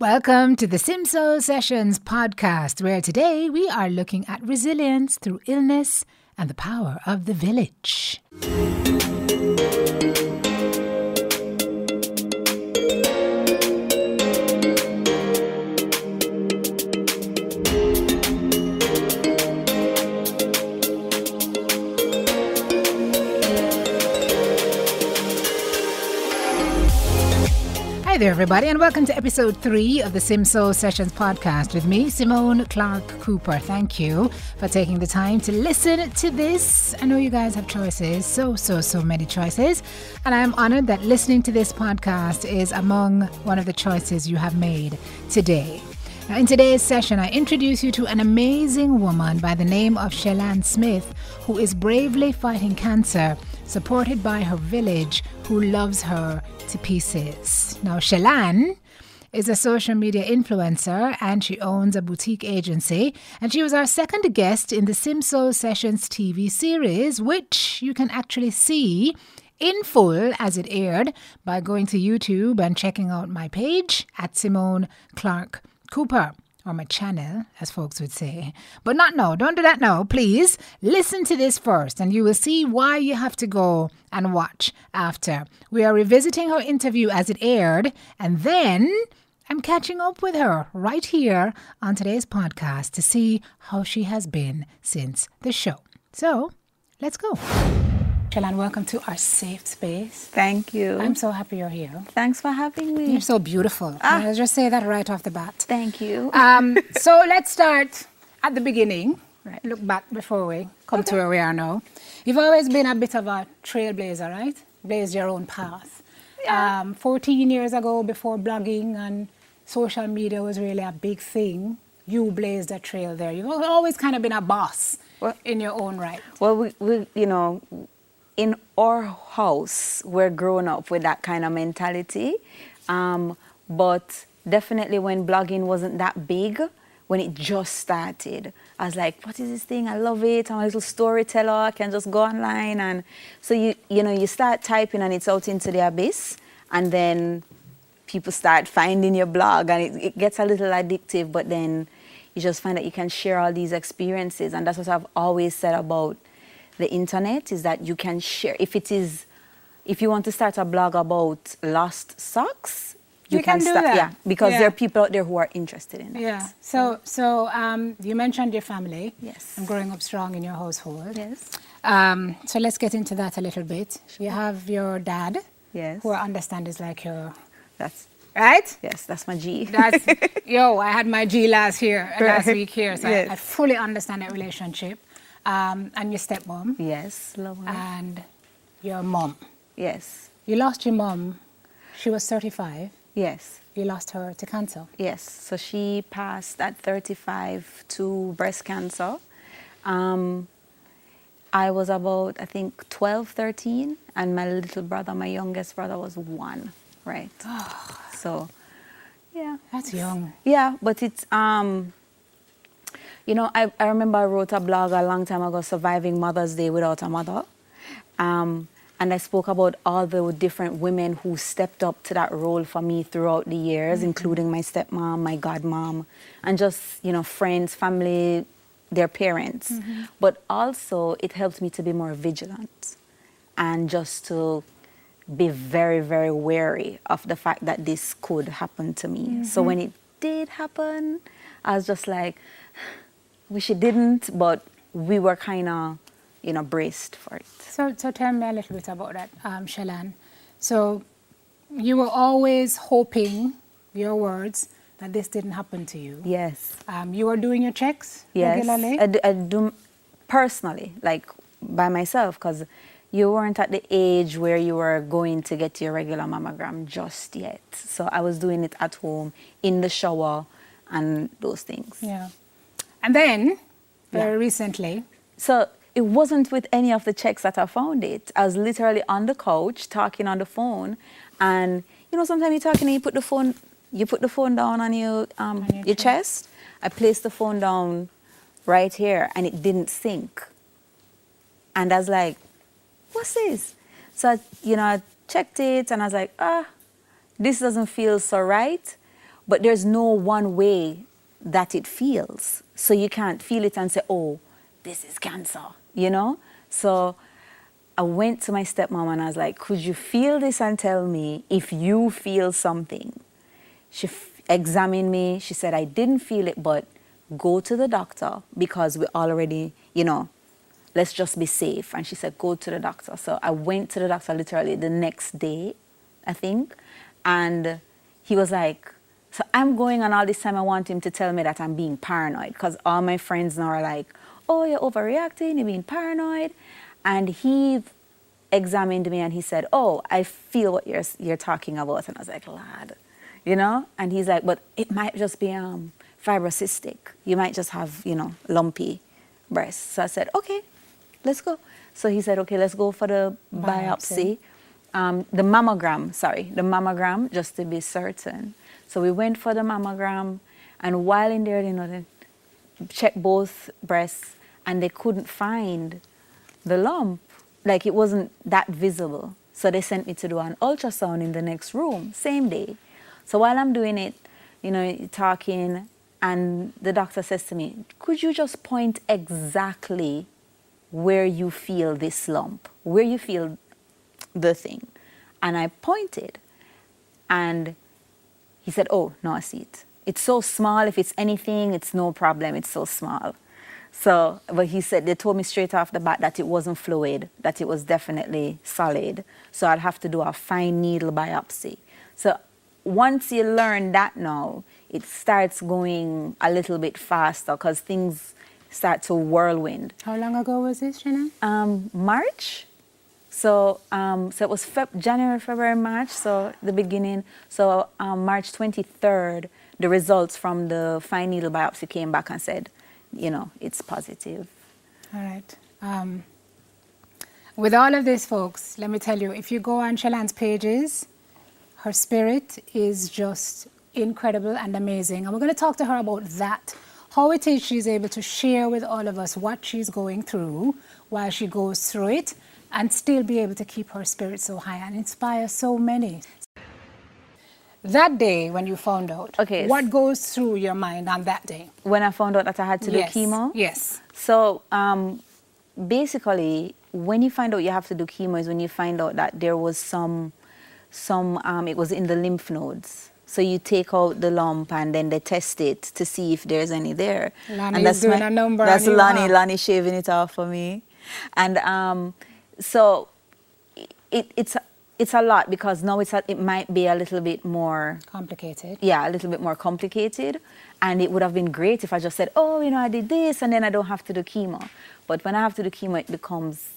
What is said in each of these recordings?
Welcome to the Simso Sessions podcast, where today we are looking at resilience through illness and the power of the village. There, everybody, and welcome to episode three of the Simso Sessions podcast with me, Simone Clark Cooper. Thank you for taking the time to listen to this. I know you guys have choices, so, so, so many choices, and I'm honored that listening to this podcast is among one of the choices you have made today. Now, in today's session, I introduce you to an amazing woman by the name of Shellan Smith, who is bravely fighting cancer, supported by her village, who loves her to pieces. Now, Shellan is a social media influencer and she owns a boutique agency. And she was our second guest in the Simso Sessions TV series, which you can actually see in full as it aired by going to YouTube and checking out my page at Simone Clark Cooper. Or my channel, as folks would say. But not now. Don't do that now, please. Listen to this first, and you will see why you have to go and watch after. We are revisiting her interview as it aired, and then I'm catching up with her right here on today's podcast to see how she has been since the show. So, let's go. Shellan, welcome to our safe space. Thank you. I'm so happy you're here. Thanks for having me. You're so beautiful. Ah. I'll just say that right off the bat. Thank you. Um, so let's start at the beginning. Right. Look back before we come to where we are now. You've always been a bit of a trailblazer, right? Blazed your own path. Yeah. Um, 14 years ago, before blogging and social media was really a big thing, you blazed a trail there. You've always kind of been a boss Well- in your own right. well, we, we, you know, in our house, we're grown up with that kind of mentality. Um, but definitely when blogging wasn't that big, when it just started, I was like, what is this thing? I love it. I'm a little storyteller. I can just go online. And so you, you know, you start typing and it's out into the abyss. And then people start finding your blog and it, it gets a little addictive, but then you just find that you can share all these experiences. And that's what I've always said about the internet is that you can share. If it is, if you want to start a blog about lost socks, you, You can do start, that. yeah, because Yeah. there are people out there who are interested in that. Yeah. So, so um, you mentioned your family. Yes. And growing up strong in your household. Yes. Um, so let's get into that a little bit. You have your dad, Yes. who I understand is like your That's right. yes, that's my G. That's yo. I had my G last year, uh, last week here, so Yes. I, I fully understand that relationship. Um, and your stepmom yes, love her. and your mom. yes, You lost your mom. She was 35. yes. You lost her to cancer. Yes, so she passed at 35 to breast cancer. Um, I was about, I think, 12, 13, and my little brother, my youngest brother, was one, right? so, yeah. That's young. Yeah, but it's, um, you know, I, I remember I wrote a blog a long time ago, Surviving Mother's Day Without a Mother. Um, and I spoke about all the different women who stepped up to that role for me throughout the years, mm-hmm. including my stepmom, my godmom, and just, you know, friends, family, their parents. Mm-hmm. But also, it helped me to be more vigilant and just to be very, very wary of the fact that this could happen to me. So mm-hmm. when it did happen, I was just like, wish it didn't, but we were kind of, you know, braced for it. So, so tell me a little bit about that, um, Shellan. So, you were always hoping, your words, that this didn't happen to you. Yes. Um, you were doing your checks Yes. regularly. I do, I do personally, like by myself, because you weren't at the age where you were going to get your regular mammogram just yet. So I was doing it at home, in the shower, and those things. Yeah. And then, very Yeah. recently, So it wasn't with any of the checks that I found it. I was literally on the couch talking on the phone, and you know sometimes you're talking and you put the phone, you put the phone down on your um, On your your chest. I placed the phone down right here, and it didn't sink. And I was like, "What's this?" So I, you know I checked it, and I was like, "Ah, this doesn't feel so right." but there's no one way that it feels. So you can't feel it and say, oh, this is cancer, you know? So I went to my stepmom and I was like, could you feel this and tell me if you feel something? She examined me. She said, I didn't feel it, but go to the doctor because we already, you know, let's just be safe. And she said, go to the doctor. So I went to the doctor literally the next day, I think. And he was like, so I'm going and all this time I want him to tell me that I'm being paranoid because all my friends now are like, oh, you're overreacting, you're being paranoid. And he examined me and he said, oh, I feel what you're, you're talking about. And I was like, lad, you know? And he's like, but it might just be um, fibrocystic. You might just have, you know, lumpy breasts. So I said, okay, let's go. So he said, okay, let's go for the biopsy. biopsy. Um, the mammogram, sorry, the mammogram, just to be certain. So we went for the mammogram, and while in there, you know, they checked both breasts, and they couldn't find the lump. Like it wasn't that visible. So they sent me to do an ultrasound in the next room, same day. So while I'm doing it, you know, talking, and the doctor says to me, Could you just point exactly where you feel this lump, where you feel the thing? And I pointed, and he said, Oh, no, I see it. It's so small. If it's anything, it's no problem. It's so small. So, but he said, they told me straight off the bat that it wasn't fluid, that it was definitely solid. So I'd have to do a fine needle biopsy. So once you learn that now, it starts going a little bit faster because things start to whirlwind. How long ago was this, Shannon? Um, March. So, um, so it was Feb- January, February, March. So the beginning. So um, March 23rd, the results from the fine needle biopsy came back and said, you know, it's positive. All right. Um, with all of this, folks, let me tell you, if you go on Shellan's pages, her spirit is just incredible and amazing. And we're going to talk to her about that, how it is she's able to share with all of us what she's going through while she goes through it and still be able to keep her spirit so high and inspire so many. That day when you found out, okay, what goes through your mind on that day? When I found out that I had to yes. do chemo? Yes. So um, basically, when you find out you have to do chemo is when you find out that there was some, some um, it was in the lymph nodes. So you take out the lump and then they test it to see if there's any there. Lonnie and that's doing my, a number. That's Lonnie. Lonnie shaving it off for me, and um, so it, it's it's a lot because now it's a, it might be a little bit more complicated. Yeah, a little bit more complicated, and it would have been great if I just said, "Oh, you know, I did this," and then I don't have to do chemo. But when I have to do chemo, it becomes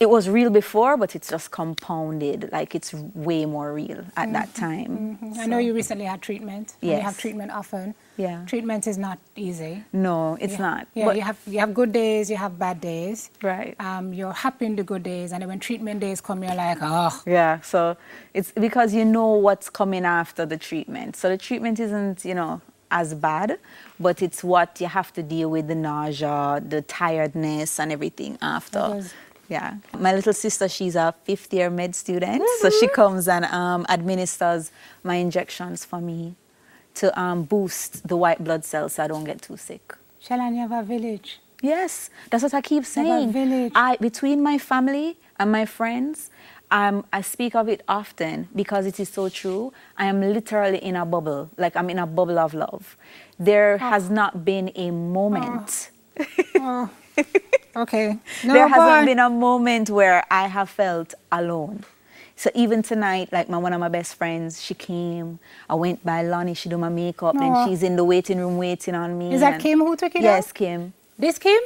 it was real before, but it's just compounded. Like it's way more real at mm-hmm. that time. Mm-hmm. So. I know you recently had treatment. Yes. You have treatment often. Yeah. Treatment is not easy. No, it's not. Yeah, but you have you have good days, you have bad days. Right. Um, you're happy in the good days, and then when treatment days come, you're like, oh. Yeah. So it's because you know what's coming after the treatment. So the treatment isn't, you know, as bad, but it's what you have to deal with the nausea, the tiredness, and everything after. Yeah. My little sister, she's a fifth year med student. Mm-hmm. So she comes and um, administers my injections for me to um, boost the white blood cells so I don't get too sick. Shellan, you have a village. Yes, that's what I keep saying. village. I, between my family and my friends, um, I speak of it often because it is so true. I am literally in a bubble, like I'm in a bubble of love. There oh. has not been a moment. Oh. oh. Okay. No, there hasn't been a moment where I have felt alone. So even tonight, like my one of my best friends, she came. I went by Lonnie, she do my makeup, no. and she's in the waiting room waiting on me. Is that Kim who took it Yes, out? Kim. This Kim?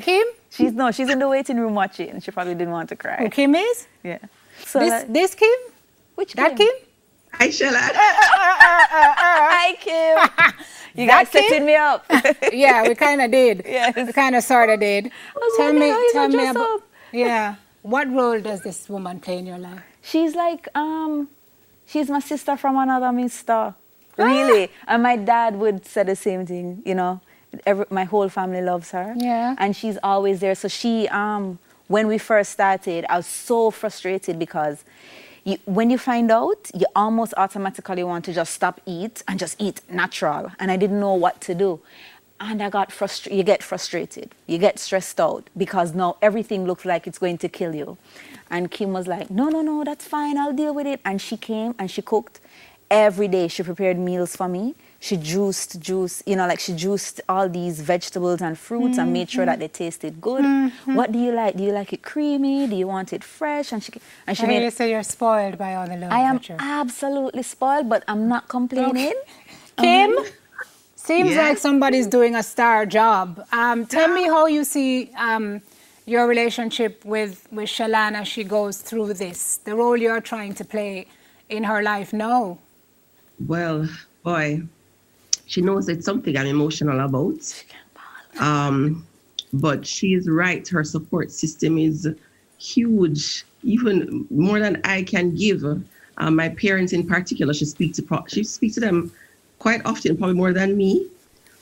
Kim? She's no, she's in the waiting room watching. She probably didn't want to cry. Who Kim is? Yeah. So this this Kim? Which that Kim? Kim? Hi, Sheila. Hi, Kim. You guys setting me up. yeah, we kind of did. Yes. We kind of sort of did. Tell me, tell me about. Up. Yeah. What role does this woman play in your life? She's like, um, she's my sister from another mister. Ah! Really. Ah. And my dad would say the same thing, you know. Every, my whole family loves her. Yeah. And she's always there. So she, um, when we first started, I was so frustrated because you, when you find out, you almost automatically want to just stop eat and just eat natural. And I didn't know what to do. And I got frustrated. You get frustrated. You get stressed out because now everything looks like it's going to kill you. And Kim was like, no, no, no, that's fine. I'll deal with it. And she came and she cooked every day. She prepared meals for me she juiced juice, you know, like she juiced all these vegetables and fruits mm-hmm. and made sure that they tasted good. Mm-hmm. What do you like? Do you like it creamy? Do you want it fresh? And she and she I made. You say you're spoiled by all the love. I am absolutely spoiled, but I'm not complaining. Okay. Kim, um, seems yes. like somebody's doing a star job. Um, tell me how you see. Um, your relationship with, with Shalana, as she goes through this, the role you're trying to play in her life now? Well, boy, she knows it's something I'm emotional about. Um, but she's right. Her support system is huge, even more than I can give. Uh, my parents, in particular, she speaks to she speaks to them quite often, probably more than me.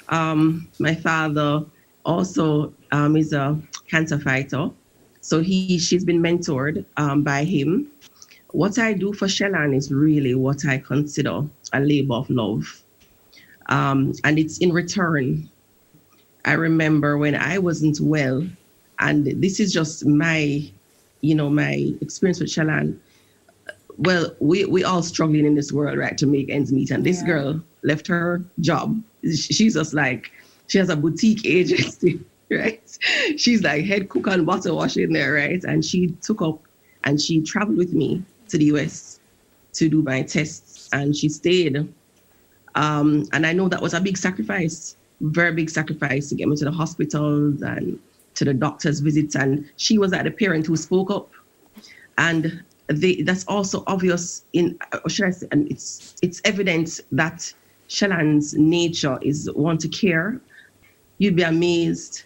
Um, my father also um, is a cancer fighter, so he she's been mentored um, by him. What I do for Shellan is really what I consider a labor of love. Um, and it's in return. I remember when I wasn't well, and this is just my, you know, my experience with Shellan. Well, we we all struggling in this world, right, to make ends meet. And this yeah. girl left her job. She's just like she has a boutique agency, right? She's like head cook and bottle washing there, right? And she took up and she traveled with me to the US to do my tests, and she stayed um, and I know that was a big sacrifice, very big sacrifice to get me to the hospitals and to the doctor's visits. And she was like the parent who spoke up. And they, that's also obvious in, should I say, and it's it's evident that Shellan's nature is one to care. You'd be amazed.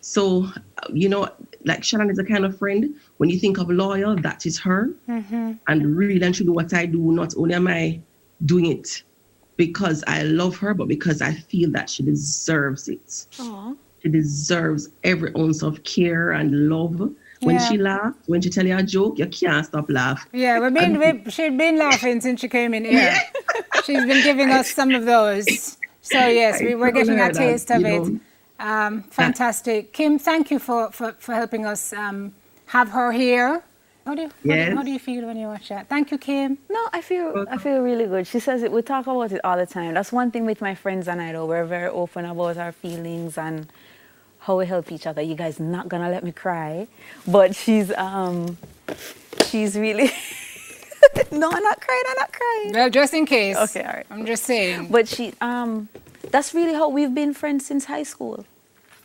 So, you know, like Shellan is a kind of friend. When you think of loyal, that is her. Mm-hmm. And really and truly, what I do, not only am I doing it because I love her, but because I feel that she deserves it. Aww. She deserves every ounce of care and love. When yeah. she laughs, when she tell you a joke, you can't stop laughing. Yeah, we've been, we, she's been laughing since she came in here. she's been giving us some of those. So yes, we were getting a taste that, of it. Know, um, fantastic. Kim, thank you for, for, for helping us um, have her here. How do you, yes. how, do, how do you feel when you watch that? Thank you, Kim. No, I feel I feel really good. She says it. We talk about it all the time. That's one thing with my friends and I. Though we're very open about our feelings and how we help each other. You guys not gonna let me cry, but she's um she's really. no, I'm not crying. I'm not crying. Well, just in case. Okay, all right. I'm just saying. But she um, that's really how we've been friends since high school,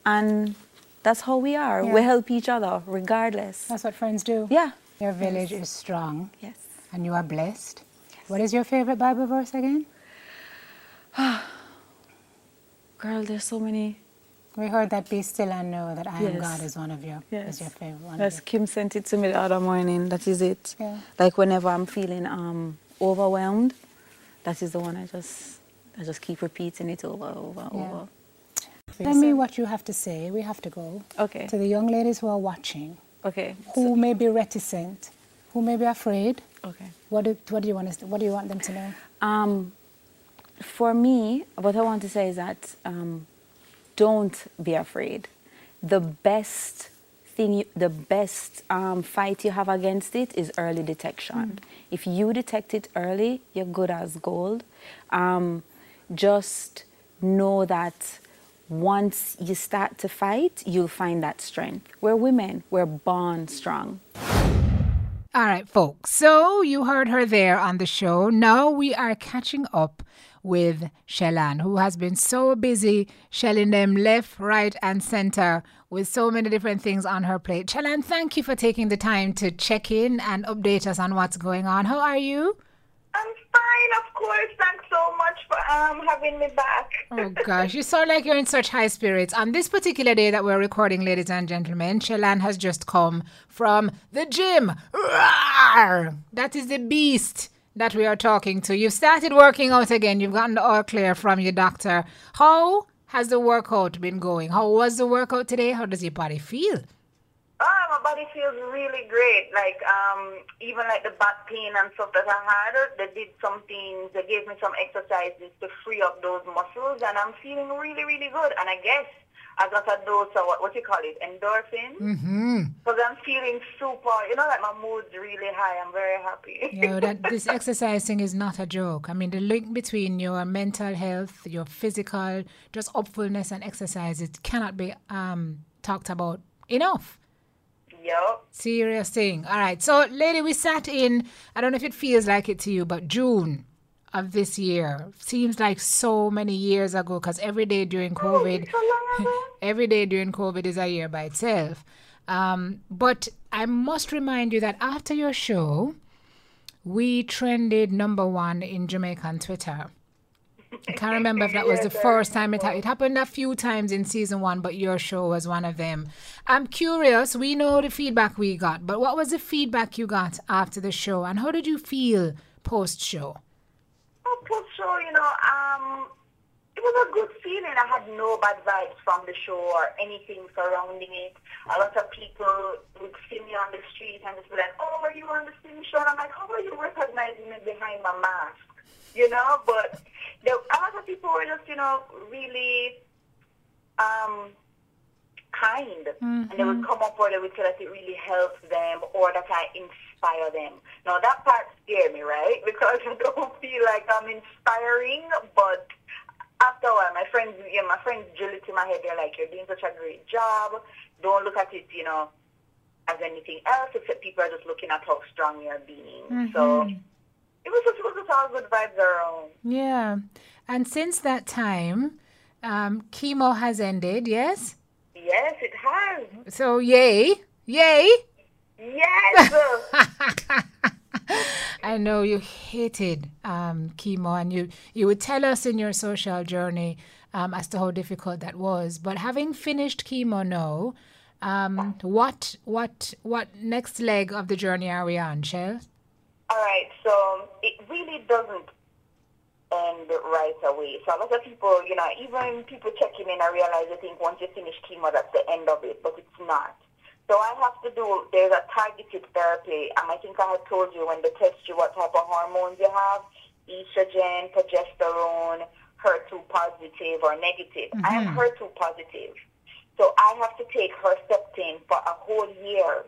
and that's how we are. Yeah. We help each other regardless. That's what friends do. Yeah. Your village yes. is strong. Yes. And you are blessed. Yes. What is your favorite Bible verse again? Girl, there's so many. We heard that be still and know that I yes. am God is one of your yes. is your favorite one. Yes, Kim sent it to me the other morning. That is it. Yeah. Like whenever I'm feeling um, overwhelmed, that is the one I just I just keep repeating it over, and over, yeah. over. Tell me what you have to say. We have to go. Okay. To the young ladies who are watching. Okay. Who so, may be reticent, who may be afraid. Okay. What do, what do you want to, what do you want them to know? Um, for me, what I want to say is that um, don't be afraid. The best thing, you, the best um, fight you have against it is early detection. Mm. If you detect it early, you're good as gold. Um, just know that once you start to fight, you'll find that strength. We're women, we're born strong. All right, folks. So you heard her there on the show. Now we are catching up with Shellan, who has been so busy shelling them left, right, and center with so many different things on her plate. Shellan, thank you for taking the time to check in and update us on what's going on. How are you? Fine, of course. Thanks so much for um, having me back. oh, gosh. You sound like you're in such high spirits. On this particular day that we're recording, ladies and gentlemen, Shellan has just come from the gym. Rawr! That is the beast that we are talking to. You've started working out again. You've gotten the all clear from your doctor. How has the workout been going? How was the workout today? How does your body feel? Oh, my body feels really great. Like um, even like the back pain and stuff that I had, they did something. They gave me some exercises to free up those muscles, and I'm feeling really, really good. And I guess I got a dose of what, what you call it, endorphin. Mm-hmm. Because I'm feeling super. You know, like my mood's really high. I'm very happy. Know, that this exercising is not a joke. I mean, the link between your mental health, your physical, just upfulness and exercise, it cannot be um, talked about enough. Yep. Serious thing. All right. So, lady, we sat in, I don't know if it feels like it to you, but June of this year seems like so many years ago because every day during COVID, So long ago. every day during COVID is a year by itself. Um, but I must remind you that after your show, we trended number one in Jamaican Twitter. I can't remember if that was the first time it, it happened a few times in season one, but your show was one of them. I'm curious. We know the feedback we got, but what was the feedback you got after the show, and how did you feel post show? Oh, post show, you know, um, it was a good feeling. I had no bad vibes from the show or anything surrounding it. A lot of people would see me on the street and just be like, "Oh, are you on the same show?" And I'm like, "How are you recognizing me behind my mask?" You know, but there, a lot of people were just, you know, really um, kind, and they would come up or they would say that it really helps them or that I inspire them. Now that part scared me, right? Because I don't feel like I'm inspiring, but after a while, my friends, you know, my friends drill it in my head. They're like, "You're doing such a great job. Don't look at it, you know, as anything else. Except people are just looking at how strong you're being." So it was just, it was just all good vibes around. Yeah. And since that time, um, chemo has ended, yes? Yes, it has. So, yay. Yay. Yes. I know you hated um, chemo, and you, you would tell us in your social journey um, as to how difficult that was. But having finished chemo now, um, what what what next leg of the journey are we on, Shell? All right, so it really doesn't end right away. So a lot of people, you know, even people checking in, I realize they think once you finish chemo, that's the end of it, but it's not. So I have to do, there's a targeted therapy. Um, I think I had told you when they test you what type of hormones you have, estrogen, progesterone, HER2 positive or negative. I am HER2 positive. So I have to take Herceptin for a whole year.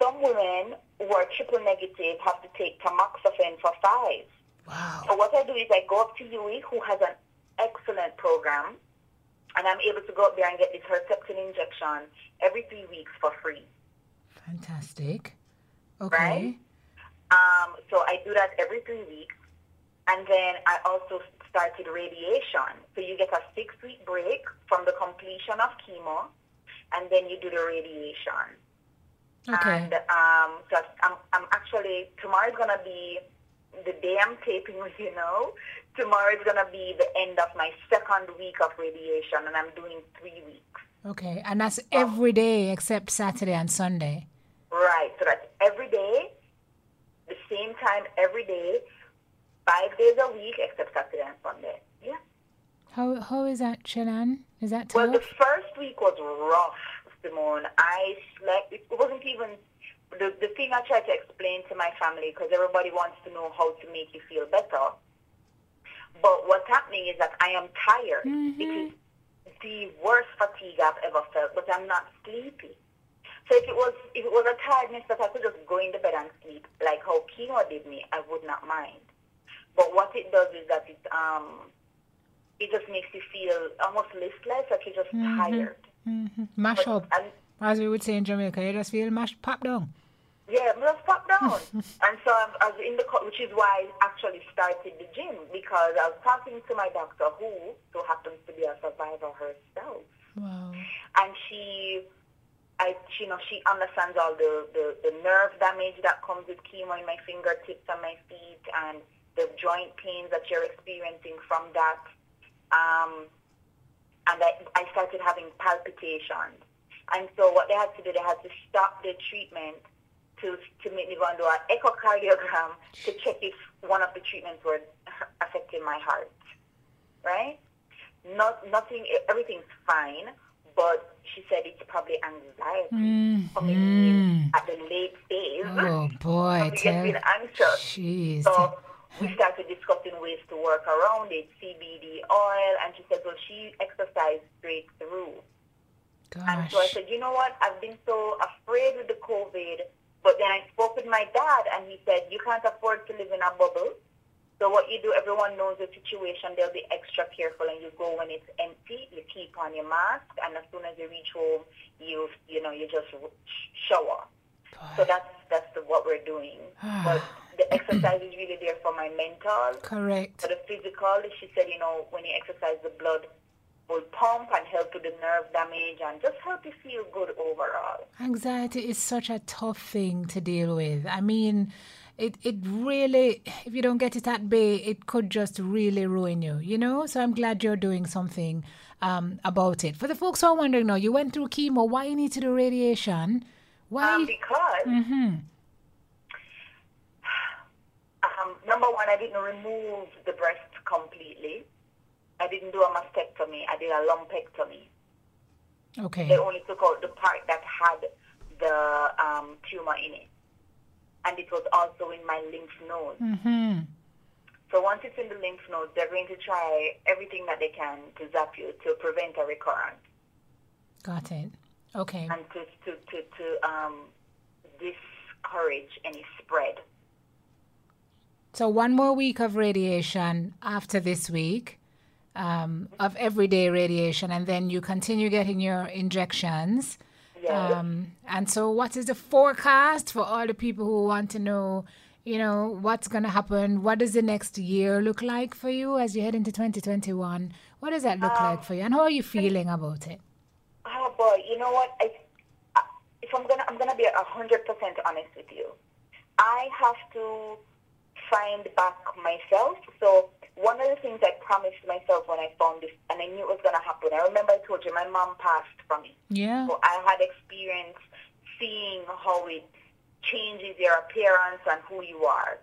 Some women who are triple negative have to take tamoxifen for five. Wow. So what I do is I go up to UWI, who has an excellent program, and I'm able to go up there and get this Herceptin injection every three weeks for free. Fantastic. Okay. Right? Um, so I do that every three weeks. And then I also started radiation. So you get a six week break from the completion of chemo, and then you do the radiation. Okay. And um, so I'm, I'm actually, tomorrow's going to be the day I'm taping with you now. Tomorrow is going to be the end of my second week of radiation, and I'm doing three weeks. Okay. And that's every day except Saturday and Sunday. Right. So that's every day, the same time every day, five days a week, except Saturday and Sunday. Yeah. How how is that, Shannon? Is that Well, the first week was rough, Simone. I slept. It wasn't even the the thing I tried to explain to my family because everybody wants to know how to make you feel better. But what's happening is that I am tired. It is the worst fatigue I've ever felt, but I'm not sleepy. So if it was if it was a tiredness that I could just go into bed and sleep, like how chemo did me, I would not mind. But what it does is that it um it just makes you feel almost listless, like you're just tired. Mm-hmm. Mash up. And As we would say in Jamaica, you just feel mash pop down. yeah, just pop down. and so I I was in the which is why I actually started the gym because I was talking to my doctor who so happens to be a survivor herself. Wow. and she I she, you know she understands all the, the, the nerve damage that comes with chemo in my fingertips and my feet and the joint pains that you're experiencing from that. Um, and I, I started having palpitations. And so what they had to do, they had to stop the treatment to to make me go and do an echocardiogram to check if one of the treatments were affecting my heart. Right? Not nothing. Everything's fine, but she said it's probably anxiety Mm, coming in at the late phase. Oh boy, tell. get anxious. Jeez. So we started discussing ways to work around it, CBD oil, and she said, well, she exercised straight through. And so I said, you know what? I've been so afraid with the COVID, but then I spoke with my dad, and he said, you can't afford to live in a bubble. So what you do, everyone knows the situation. They'll be extra careful, and you go when it's empty. You keep on your mask, and as soon as you reach home, you you know you just sh- shower. So that's that's the, what we're doing. but the exercise is really there for my mental. Correct. For the physical, she said, you know, when you exercise, the blood will pump and help with the nerve damage and just help you feel good overall. Anxiety is such a tough thing to deal with. I mean, it, it really, if you don't get it at bay, it could just really ruin you, you know? So I'm glad you're doing something um, about it. For the folks who are wondering now, you went through chemo, why you need to do radiation? Why? Um, because, mm-hmm. Um, number one, I didn't remove the breast completely. I didn't do a mastectomy. I did a lumpectomy. Okay. They only took out the part that had the um, tumor in it. And it was also in my lymph node. Mm-hmm. So once it's in the lymph node, they're going to try everything that they can to zap you to prevent a recurrence Got it. Okay. and to, to, to, to um, discourage any spread. So one more week of radiation after this week, um, of everyday radiation, and then you continue getting your injections. Yes. Um, and so, what is the forecast for all the people who want to know? You know what's going to happen. What does the next year look like for you as you head into 2021? What does that look like for you, and how are you feeling about it? Oh boy, you know what? I, if I'm gonna, I'm gonna be a hundred percent honest with you. I have to find back myself. So one of the things I promised myself when I found this, and I knew it was gonna happen. I remember I told you my mom passed from it. Yeah. So I had experience seeing how it changes your appearance and who you are.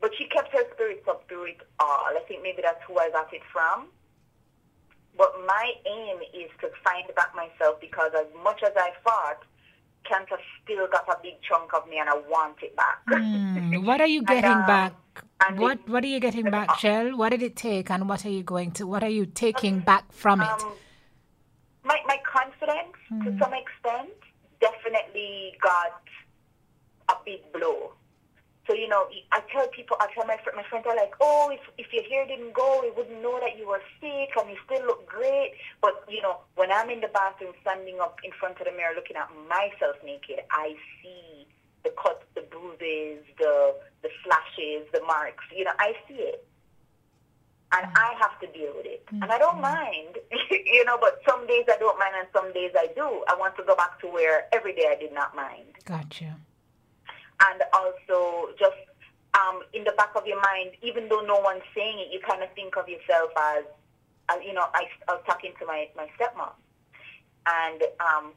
But she kept her spirits up through it all. I think maybe that's who I got it from. But my aim is to find back myself because as much as I fought, cancer still got a big chunk of me and I want it back. Hmm, what are you And, getting um, back? and What it- What are you getting back, Shell? What did it take, and what are you going to? What are you taking back from it? Um, my my confidence, to some extent, definitely got a big blow. So you know, I tell people, I tell my fr- my friends are like, oh, if if your hair didn't go, we wouldn't know that you were sick, and you still look great. But you know, when I'm in the bathroom, standing up in front of the mirror, looking at myself naked, I see the cuts, the bruises, the the slashes, the marks. You know, I see it and mm. I have to deal with it. And I don't mm-hmm. mind, you know, but some days I don't mind and some days I do. I want to go back to where every day I did not mind. Gotcha. And also just um, in the back of your mind, even though no one's saying it, you kind of think of yourself as, as you know, I, I was talking to my, my stepmom. And um,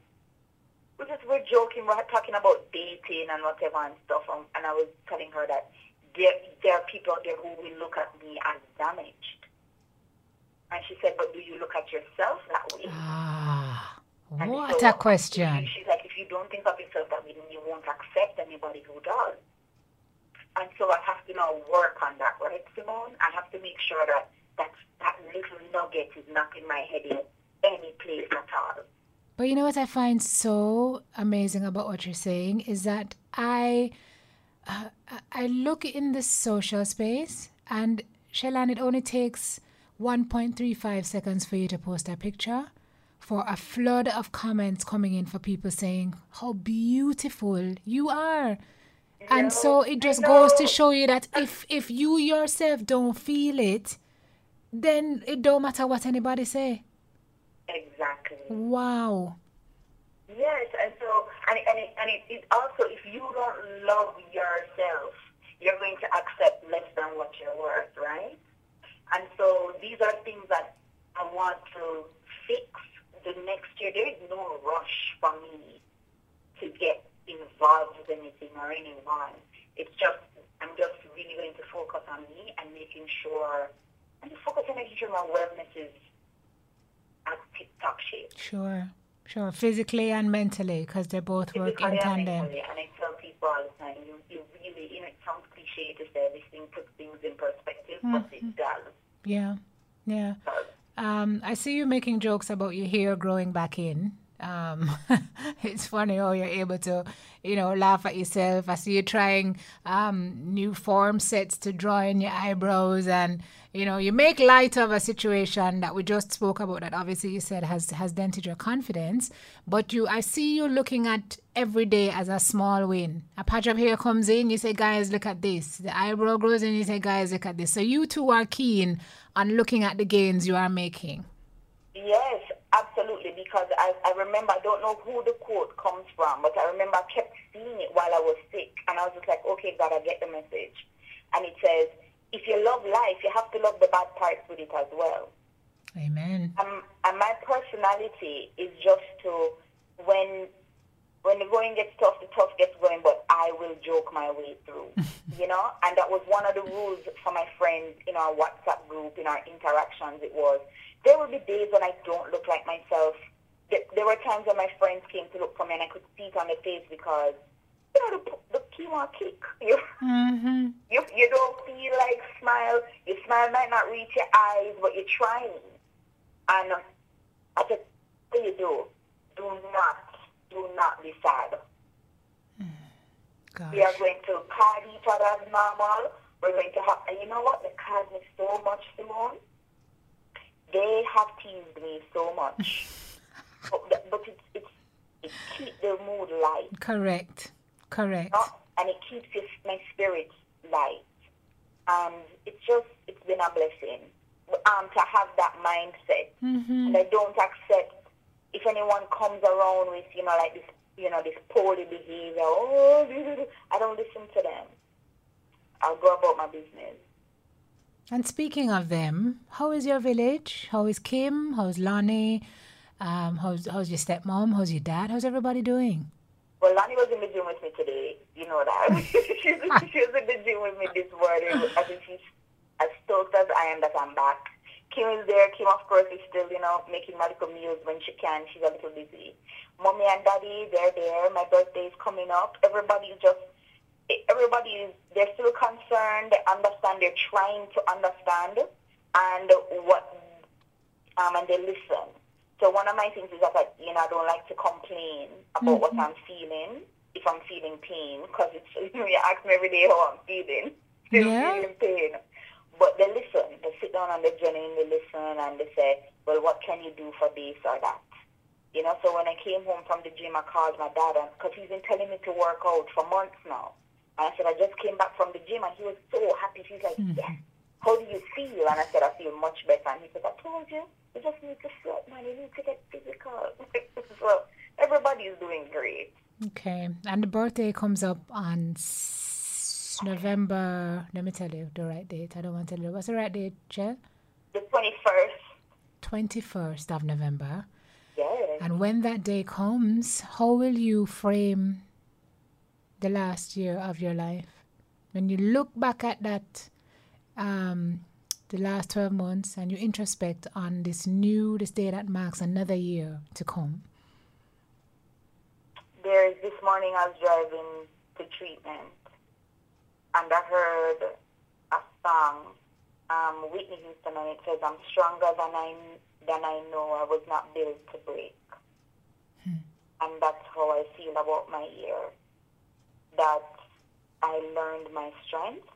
we're just, we're joking, we're talking about dating and whatever and stuff. And, and I was telling her that there, there are people out there who will look at me as damaged. And she said, but do you look at yourself that way? Ah, And what so a question. She's like, you don't think of yourself that then you won't accept anybody who does. And so I have to now work on that, right, Simone? I have to make sure that that, that little nugget is not in my head in any place at all. But you know what I find so amazing about what you're saying is that I uh, I look in the social space and Shellan, it only takes 1.35 seconds for you to post a picture for a flood of comments coming in for people saying how beautiful you are. And so it just goes to show you that if if you yourself don't feel it, then it don't matter what anybody say. Exactly. Wow. Yes, and so, and, and, it, and it, it also, if you don't love yourself, you're going to accept less than what you're worth, right? And so these are things that I want to fix the next year. There is no rush for me to get involved with anything or anyone. It's just, I'm just really going to focus on me and making sure, and just focus on making sure my wellness is at tip-top shape. Sure, sure. Physically and mentally, because they both work in Physically and tandem. And I tell people all the time, you, you really, you know, it sounds cliche to say this thing puts things in perspective, but Mm-hmm. it does. Yeah, yeah. does. Um, I see you making jokes about your hair growing back in. Um, it's funny how you're able to, you know, laugh at yourself. I see you trying um, new form sets to draw in your eyebrows, and you know, you make light of a situation that we just spoke about. That obviously you said has has dented your confidence, but you, I see you looking at every day as a small win. A patch of hair comes in, you say, guys, look at this. The eyebrow grows in, you say, guys, look at this. So you two are keen on looking at the gains you are making. Yes, absolutely. Because I, I remember, I don't know who the quote comes from, but I remember I kept seeing it while I was sick. And I was just like, okay, God, I get the message. And it says, if you love life, you have to love the bad parts with it as well. Amen. Um, and my personality is just to, when when the going gets tough, the tough gets going, but I will joke my way through, you know? And that was one of the rules for my friends in our WhatsApp group, in our interactions. It was, there will be days when I don't look like myself. There, were times when my friends came to look for me and I could see it on their face because, you know, the, the chemo kick. You, Mm-hmm. you, you don't feel like smile. Your smile might not reach your eyes, but you're trying. And I said, what you do? Do not, do not be sad. Gosh. We are going to card each other as normal. We're going to have, and you know what? They card me so much, Simone. They have teased me so much. but but it's, it's, it keeps the mood light. Correct. Correct. and it keeps your, my spirit light. And it's just, it's been a blessing um, to have that mindset. Mm-hmm. And I don't accept if anyone comes around with, you know, like this, you know, this poorly behavior. Oh, I don't listen to them. I'll go about my business. And speaking of them, how is your village? How is Kim? How's Lonnie? Um, how's how's your stepmom? How's your dad? How's everybody doing? Well, Lonnie was in the gym with me today. You know that. she's, she was in the gym with me this morning. I think she's as stoked as I am that I'm back. Kim is there. Kim, of course, is still, you know, making little meals when she can. She's a little busy. Mommy and daddy, they're there. My birthday is coming up. Everybody's just, everybody is, they're still concerned. They understand. They're trying to understand. And what, um, and they listen. So one of my things is that, I, you know, I don't like to complain about what I'm feeling, if I'm feeling pain, because it's, you ask me every day how I'm feeling. Still Yeah. feeling pain. But they listen. They sit down and they genuinely listen and they say, well, what can you do for this or that? You know, so when I came home from the gym, I called my dad because he's been telling me to work out for months now. And I said, I just came back from the gym and he was so happy. He's like, hmm. yes. How do you feel? And I said, I feel much better. And he said, I told you, you just need to sweat, man. You need to get physical. so everybody is doing great. Okay. And the birthday comes up on November. Let me tell you the right date. I don't want to tell you. What's the right date, Jill? The 21st, 21st of November. yes. And when that day comes, how will you frame the last year of your life? When you look back at that, um, the last 12 months, and you introspect on this new, this day that marks another year to come. There's this morning I was driving to treatment and I heard a song, um, Whitney Houston, and it says, I'm stronger than I, than I know. I was not built to break. And that's how I feel about my year. That I learned my strength.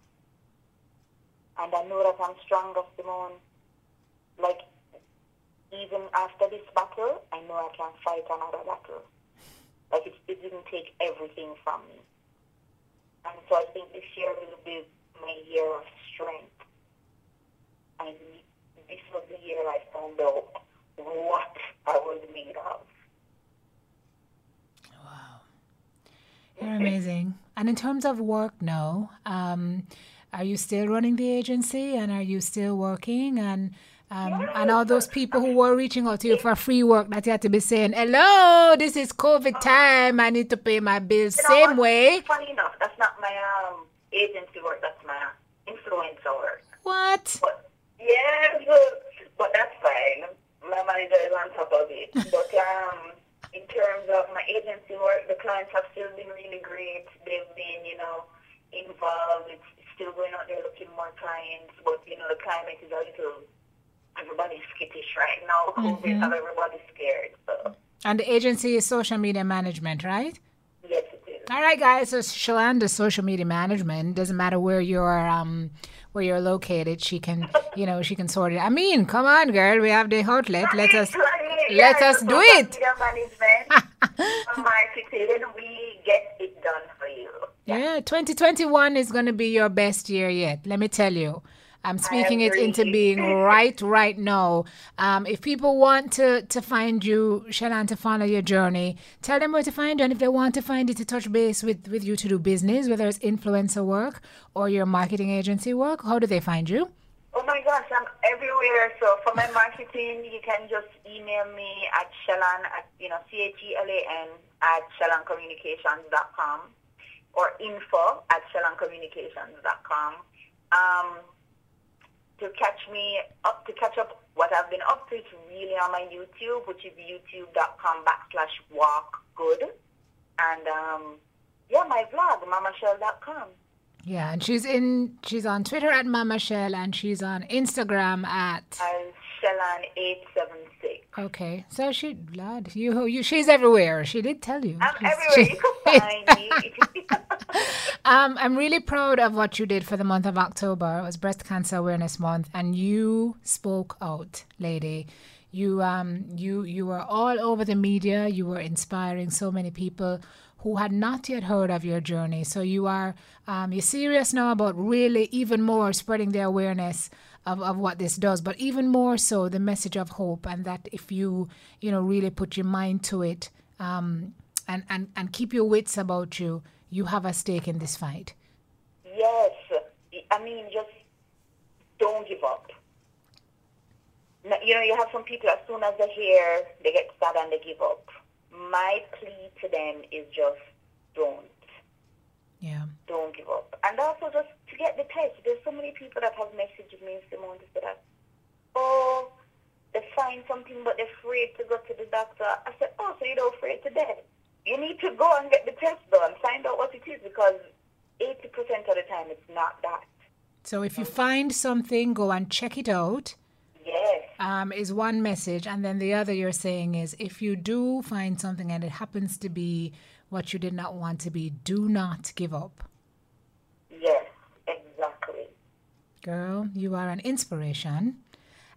And I know that I'm stronger, Simone. Like, even after this battle, I know I can fight another battle. Like it, it didn't take everything from me. And so I think this year will be my year of strength. And this was the year I found out what I was made of. You're amazing. And in terms of work no. um, are you still running the agency and are you still working? And um, and all those people who were reaching out to you for free work that you had to be saying, hello, this is COVID time. I need to pay my bills You know same way. Funny enough, that's not my um, agency work. That's my influencer work. What? But yes, but that's fine. My man manager is on top of it. But um, in terms of my agency work, the clients have still been really great. They've been, you know, involved. It's still going out there looking more clients, but you know, the climate is a little. Everybody's skittish right now. COVID Mm-hmm. have everybody scared. So And the agency is social media management, right? yes, it is. All right, guys. So Shalane does social media management. Doesn't matter where you're um where you're located. She can, you know, she can sort it. I mean, come on, girl. We have the outlet. Let us let us do it. Marketing, we get it done for you. Yeah, 2021 is going to be your best year yet. Let me tell you. I'm speaking it into being right right now. Um, if people want to to find you, Shellan, to follow your journey, tell them where to find you. And if they want to find you to touch base with, with you to do business, whether it's influencer work or your marketing agency work, how do they find you? Oh my gosh, I'm everywhere. So for my marketing, you can just email me at Shelan at you know C H E L A N at ShelanCommunications.com or info at ShelanCommunications.com. Um, to catch me up to catch up what I've been up to is really on my YouTube, which is youtube.com backslash walk good. And um, yeah, my vlog, mamashell.com. Yeah, and she's in she's on Twitter at Mama Shell and she's on Instagram at And Shelan876. Okay. So she lad, you you she's everywhere. She did tell you. I'm She's- everywhere. she- You can find me. Um, I'm really proud of what you did for the month of October. It was Breast Cancer Awareness Month, and you spoke out, lady. You um you you were all over the media. You were inspiring so many people who had not yet heard of your journey. So you are um you're serious now about really even more spreading the awareness of, of what this does, but even more so the message of hope and that if you you know really put your mind to it um and and and keep your wits about you, you have a stake in this fight. yes. I mean, just don't give up. You know, you have some people, as soon as they hear, they get sad and they give up. My plea to them is just don't. Yeah. Don't give up. And also just to get the test. There's so many people that have messaged me, Simone, to say that, oh, they find something but they're afraid to go to the doctor. I said, oh, so you're not afraid to death. You need to go and get the test done, find out what it is because 80% of the time it's not that. So if you find something, go and check it out. Yes. Um, is one message, and then the other you're saying is if you do find something and it happens to be what you did not want to be, do not give up. Yes, exactly. Girl, you are an inspiration.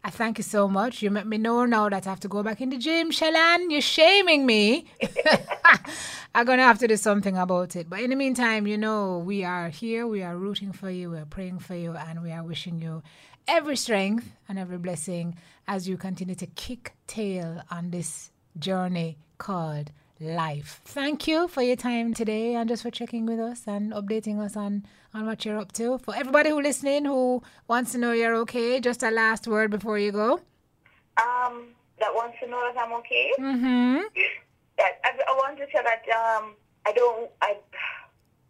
I thank you so much. You make me know now that I have to go back in the gym, Shellan. You're shaming me. I'm going to have to do something about it. But in the meantime, you know, we are here. We are rooting for you. We're praying for you. And we are wishing you every strength and every blessing as you continue to kick tail on this journey called life. Thank you for your time today and just for checking with us and updating us on, on what you're up to. For everybody who listening who wants to know you're okay, just a last word before you go. Um, that wants to know that I'm okay. Mm-hmm. That I, I want to say that um, I don't. I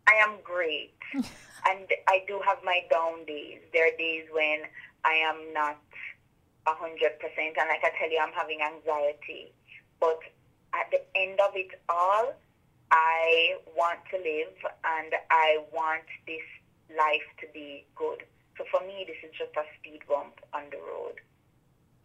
I am great, and I do have my down days. There are days when I am not a hundred percent, and like I tell you, I'm having anxiety. But at the end of it all, I want to live, and I want this life to be good. So for me, this is just a speed bump on the road.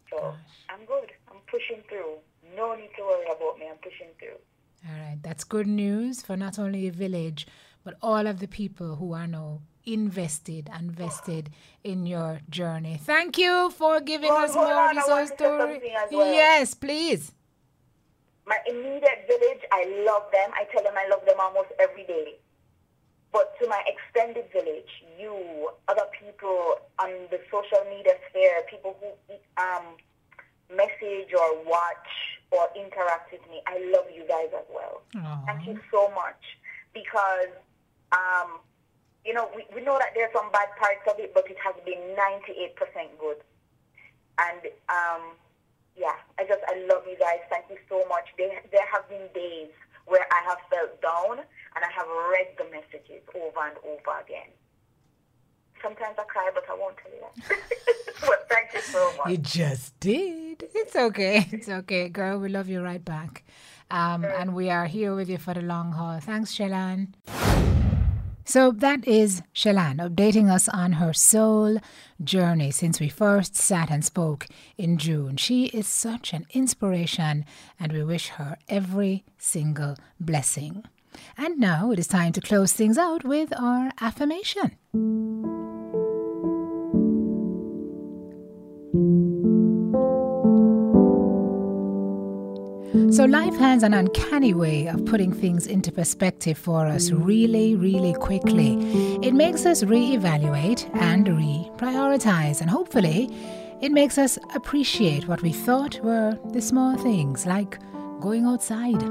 So I'm good. I'm pushing through. No need to worry about me. I'm pushing through. All right, that's good news for not only a village, but all of the people who are now invested and vested in your journey. Thank you for giving us more on, your story. well. Yes, please. My immediate village, I love them. I tell them I love them almost every day. But to my extended village, you, other people on the social media sphere, people who um, message or watch or interact with me, I love you guys as well. Aw. Thank you so much because, um, you know, we, we know that there are some bad parts of it, but it has been 98% good. And, um, yeah, I just, I love you guys. Thank you so much. There, there have been days where I have felt down and I have read the messages over and over again. sometimes I cry, but I won't tell you that. but thank you so much. You just did. It's okay. It's okay, girl. We love you right back. Um, and we are here with you for the long haul. Thanks, Shellan. So that is Shellan updating us on her soul journey since we first sat and spoke in June. She is such an inspiration, and we wish her every single blessing. And now it is time to close things out with our affirmation. So, life has an uncanny way of putting things into perspective for us really, really quickly. It makes us reevaluate and reprioritize, and hopefully, it makes us appreciate what we thought were the small things like going outside,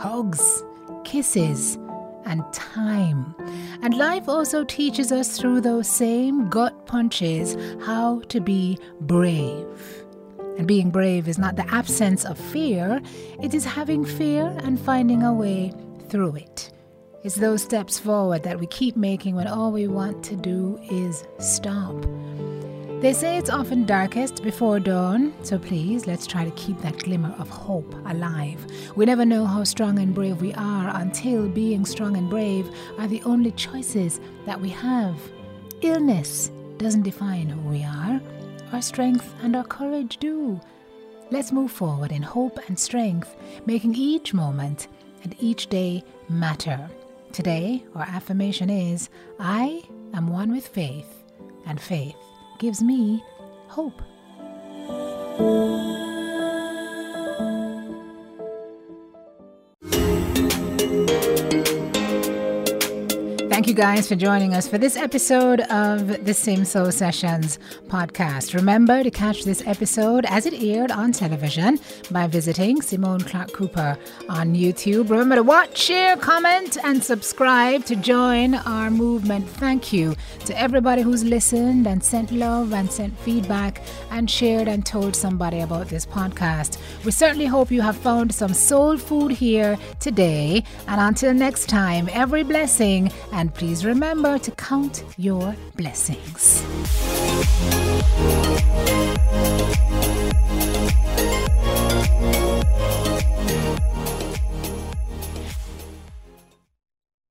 hugs, kisses, and time. And life also teaches us through those same gut punches how to be brave. And being brave is not the absence of fear, it is having fear and finding a way through it. It's those steps forward that we keep making when all we want to do is stop. They say it's often darkest before dawn, so please let's try to keep that glimmer of hope alive. We never know how strong and brave we are until being strong and brave are the only choices that we have. Illness doesn't define who we are our strength and our courage do. Let's move forward in hope and strength, making each moment and each day matter. Today, our affirmation is I am one with faith, and faith gives me hope. You guys for joining us for this episode of the Sim Soul Sessions podcast. Remember to catch this episode as it aired on television by visiting Simone Clark Cooper on YouTube. Remember to watch, share, comment, and subscribe to join our movement. Thank you to everybody who's listened and sent love and sent feedback and shared and told somebody about this podcast. We certainly hope you have found some soul food here today. And until next time, every blessing and please remember to count your blessings.